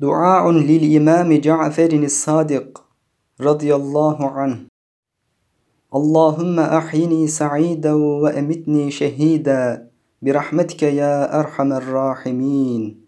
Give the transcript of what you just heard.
دعاء للإمام جعفر الصادق رضي الله عنه. اللهم أحيني سعيدا وأمتني شهيدا برحمتك يا أرحم الراحمين.